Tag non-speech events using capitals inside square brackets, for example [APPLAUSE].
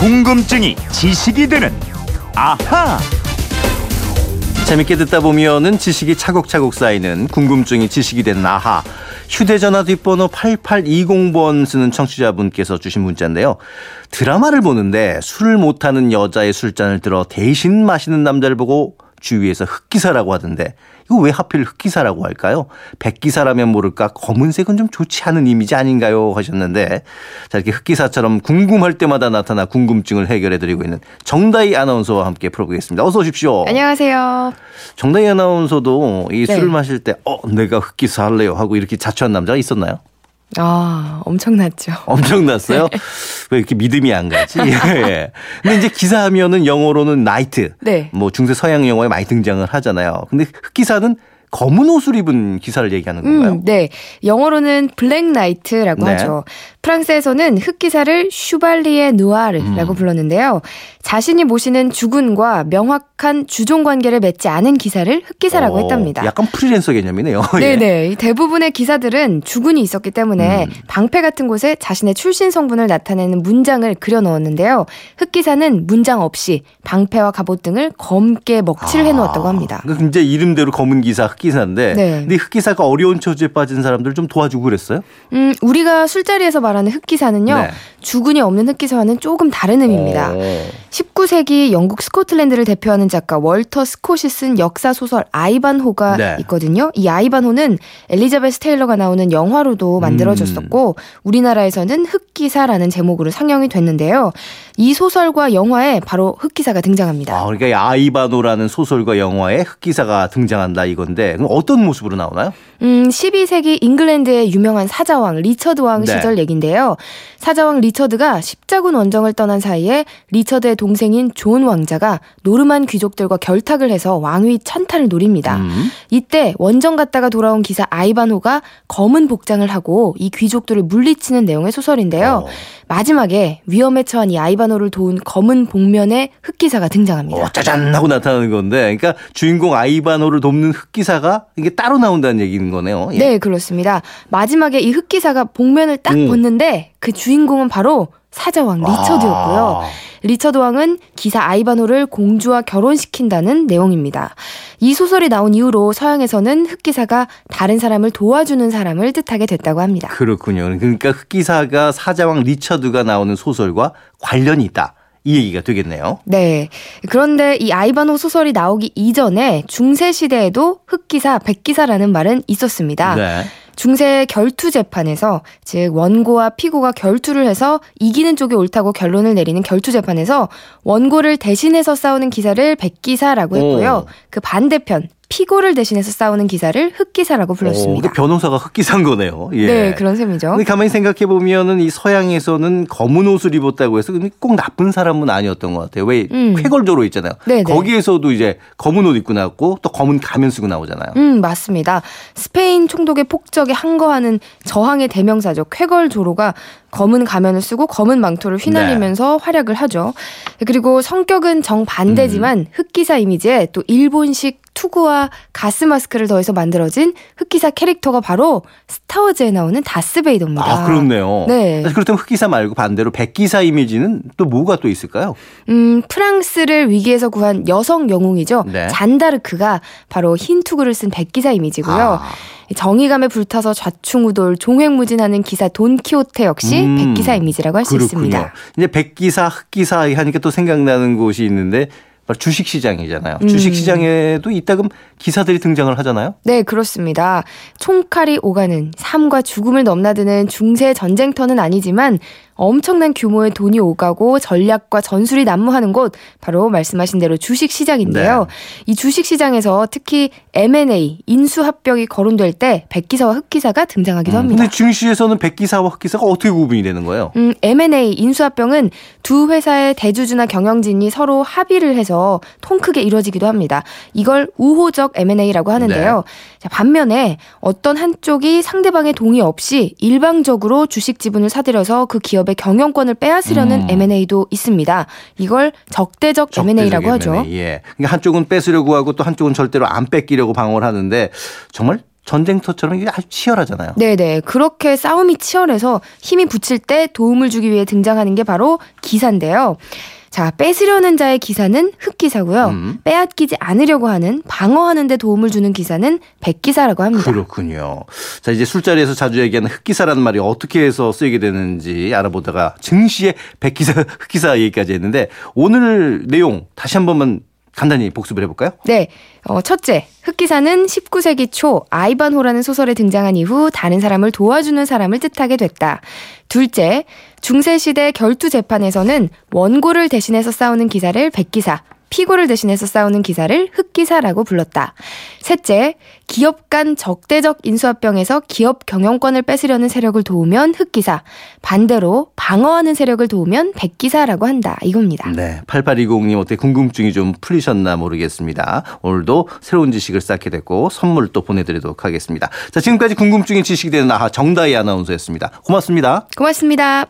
궁금증이 지식이 되는 아하. 재밌게 듣다 보면은 지식이 차곡차곡 쌓이는 궁금증이 지식이 되는 아하. 휴대전화 뒷번호 8820번 쓰는 청취자분께서 주신 문자인데요. 드라마를 보는데 술을 못하는 여자의 술잔을 들어 대신 마시는 남자를 보고 주위에서 흑기사라고 하던데 이거 왜 하필 흑기사라고 할까요? 백기사라면 모를까 검은색은 좀 좋지 않은 이미지 아닌가요? 하셨는데 자 이렇게 흑기사처럼 궁금할 때마다 나타나 궁금증을 해결해 드리고 있는 정다희 아나운서와 함께 풀어보겠습니다. 어서 오십시오. 안녕하세요. 정다희 아나운서도 이 네. 술을 마실 때 어, 내가 흑기사 할래요 하고 이렇게 자초한 남자가 있었나요? 아, 엄청났죠. 엄청났어요? [LAUGHS] 왜 이렇게 믿음이 안 가지? [LAUGHS] [LAUGHS] 예. 근데 이제 기사하면은 영어로는 나이트. 네. 뭐 중세 서양 영화에 많이 등장을 하잖아요. 근데 흑기사는 검은 옷을 입은 기사를 얘기하는 건가요? 음, 네. 영어로는 블랙 나이트라고 네. 하죠. 프랑스에서는 흑기사를 슈발리에 누아르라고 음. 불렀는데요. 자신이 모시는 주군과 명확 한 주종 관계를 맺지 않은 기사를 흑기사라고 어, 했답니다. 약간 프리랜서 개념이네요. [LAUGHS] 예. 네네. 이 대부분의 기사들은 주군이 있었기 때문에 음. 방패 같은 곳에 자신의 출신 성분을 나타내는 문장을 그려 넣었는데요. 흑기사는 문장 없이 방패와 갑옷 등을 검게 먹칠을 해놓았다고 합니다. 그 이제 이름대로 검은 기사, 흑기사인데. 네. 근데 흑기사가 어려운 처지에 빠진 사람들 좀 도와주고 그랬어요? 음, 우리가 술자리에서 말하는 흑기사는요. 네. 주군이 없는 흑기사와는 조금 다른 의미입니다. 어. 19세기 영국 스코틀랜드를 대표하는 작가 월터 스콧이 쓴 역사 소설 아이반호가 네. 있거든요. 이 아이반호는 엘리자베스 테일러가 나오는 영화로도 만들어졌었고 음. 우리나라에서는 흑기사라는 제목으로 상영이 됐는데요. 이 소설과 영화에 바로 흑기사가 등장합니다. 아, 그러니까 이 아이반호라는 소설과 영화에 흑기사가 등장한다 이건데 그럼 어떤 모습으로 나오나요? 음, 12세기 잉글랜드의 유명한 사자왕 리처드 왕 네. 시절 얘긴데요. 사자왕 리처드가 십자군 원정을 떠난 사이에 리처드의 동생인 존 왕자가 노르만 귀족들과 결탁을 해서 왕위 찬탈을 노립니다. 음. 이때 원정 갔다가 돌아온 기사 아이반호가 검은 복장을 하고 이 귀족들을 물리치는 내용의 소설인데요. 어. 마지막에 위험에 처한 이 아이반호를 도운 검은 복면의 흑기사가 등장합니다. 어, 짜잔 하고 나타나는 건데, 그러니까 주인공 아이바노를 돕는 흑기사가 이게 따로 나온다는 얘기인 거네요. 예. 네, 그렇습니다. 마지막에 이 흑기사가 복면을 딱 음. 벗는데 그 주인공은 바로 사자왕 리처드였고요. 아. 리처드 왕은 기사 아이바노를 공주와 결혼시킨다는 내용입니다. 이 소설이 나온 이후로 서양에서는 흑기사가 다른 사람을 도와주는 사람을 뜻하게 됐다고 합니다. 그렇군요. 그러니까 흑기사가 사자왕 리처드가 나오는 소설과 관련이 있다. 이 얘기가 되겠네요. 네. 그런데 이 아이바노 소설이 나오기 이전에 중세 시대에도 흑기사, 백기사라는 말은 있었습니다. 네. 중세 결투 재판에서 즉 원고와 피고가 결투를 해서 이기는 쪽이 옳다고 결론을 내리는 결투 재판에서 원고를 대신해서 싸우는 기사를 백기사라고 했고요. 오. 그 반대편 피고를 대신해서 싸우는 기사를 흑기사라고 어, 불렀습니다. 그러니까 변호사가 흑기사인 거네요. 예. 네, 그런 셈이죠. 근데 가만히 생각해 보면은 이 서양에서는 검은 옷을 입었다고 해서 꼭 나쁜 사람은 아니었던 것 같아요. 왜 음. 쾌걸조로 있잖아요. 네네. 거기에서도 이제 검은 옷 입고 나왔고 또 검은 가면 쓰고 나오잖아요. 음, 맞습니다. 스페인 총독의 폭적에 항거하는 저항의 대명사죠. 쾌걸조로가 검은 가면을 쓰고 검은 망토를 휘날리면서 활약을 하죠. 그리고 성격은 정반대지만 흑기사 이미지에 또 일본식 투구와 가스 마스크를 더해서 만들어진 흑기사 캐릭터가 바로 스타워즈에 나오는 다스베이더입니다. 아, 그렇네요. 네. 그렇다면 흑기사 말고 반대로 백기사 이미지는 또 뭐가 또 있을까요? 음, 프랑스를 위기에서 구한 여성 영웅이죠. 네. 잔다르크가 바로 흰 투구를 쓴 백기사 이미지고요. 아. 정의감에 불타서 좌충우돌 종횡무진하는 기사 돈키호테 역시 음, 백기사 이미지라고 할 수. 있습니다. 이제 백기사, 흑기사 하니까 또 생각나는 곳이 있는데 주식 시장이잖아요. 음. 주식 시장에도 이따금 기사들이 등장을 하잖아요. 네, 그렇습니다. 총칼이 오가는 삶과 죽음을 넘나드는 중세 전쟁터는 아니지만 엄청난 규모의 돈이 오가고 전략과 전술이 난무하는 곳 바로 말씀하신 대로 주식 시장인데요. 네. 이 주식 시장에서 특히 M&A 인수 합병이 거론될 때 백기사와 흑기사가 등장하기도 합니다. 음, 근데 증시에서는 백기사와 흑기사가 어떻게 구분이 되는 거예요? 음, M&A 인수 합병은 두 회사의 대주주나 경영진이 서로 합의를 해서 통 크게 이루어지기도 합니다. 이걸 우호적 M&A라고 하는데요. 자, 반면에 어떤 한쪽이 상대방의 동의 없이 일방적으로 주식 지분을 사들여서 그 기업의 경영권을 빼앗으려는 음. M&A도 있습니다. 이걸 적대적, M&A라고 적대적 하죠. M&A, 예. 그러니까 한쪽은 뺏으려고 하고 또 한쪽은 절대로 안 뺏기려고 방어를 하는데 정말 전쟁터처럼 이게 아주 치열하잖아요. 네네. 그렇게 싸움이 치열해서 힘이 붙일 때 도움을 주기 위해 등장하는 게 바로 기사인데요. 자, 뺏으려는 자의 기사는 흑기사고요. 음. 빼앗기지 않으려고 하는 방어하는 데 도움을 주는 기사는 백기사라고 합니다. 그렇군요. 자, 이제 술자리에서 자주 얘기하는 흑기사라는 말이 어떻게 해서 쓰이게 되는지 알아보다가 증시의 백기사, [LAUGHS] 흑기사 얘기까지 했는데 오늘 내용 다시 한 번만 간단히 복습을 해볼까요? 네. 어, 첫째, 흑기사는 19세기 초 아이반호라는 소설에 등장한 이후 다른 사람을 도와주는 사람을 뜻하게 됐다. 둘째, 중세시대 결투 재판에서는 원고를 대신해서 싸우는 기사를 백기사, 피고를 대신해서 싸우는 기사를 흑기사라고 불렀다. 셋째, 기업 간 적대적 인수합병에서 기업 경영권을 뺏으려는 세력을 도우면 흑기사, 반대로 방어하는 세력을 도우면 백기사라고 한다. 이겁니다. 네. 8820님 어떻게 궁금증이 좀 풀리셨나 모르겠습니다. 오늘도 새로운 지식을 쌓게 됐고 선물 또 보내드리도록 하겠습니다. 자, 지금까지 궁금증이 지식이 되는 아하 정다희 아나운서였습니다. 고맙습니다. 고맙습니다.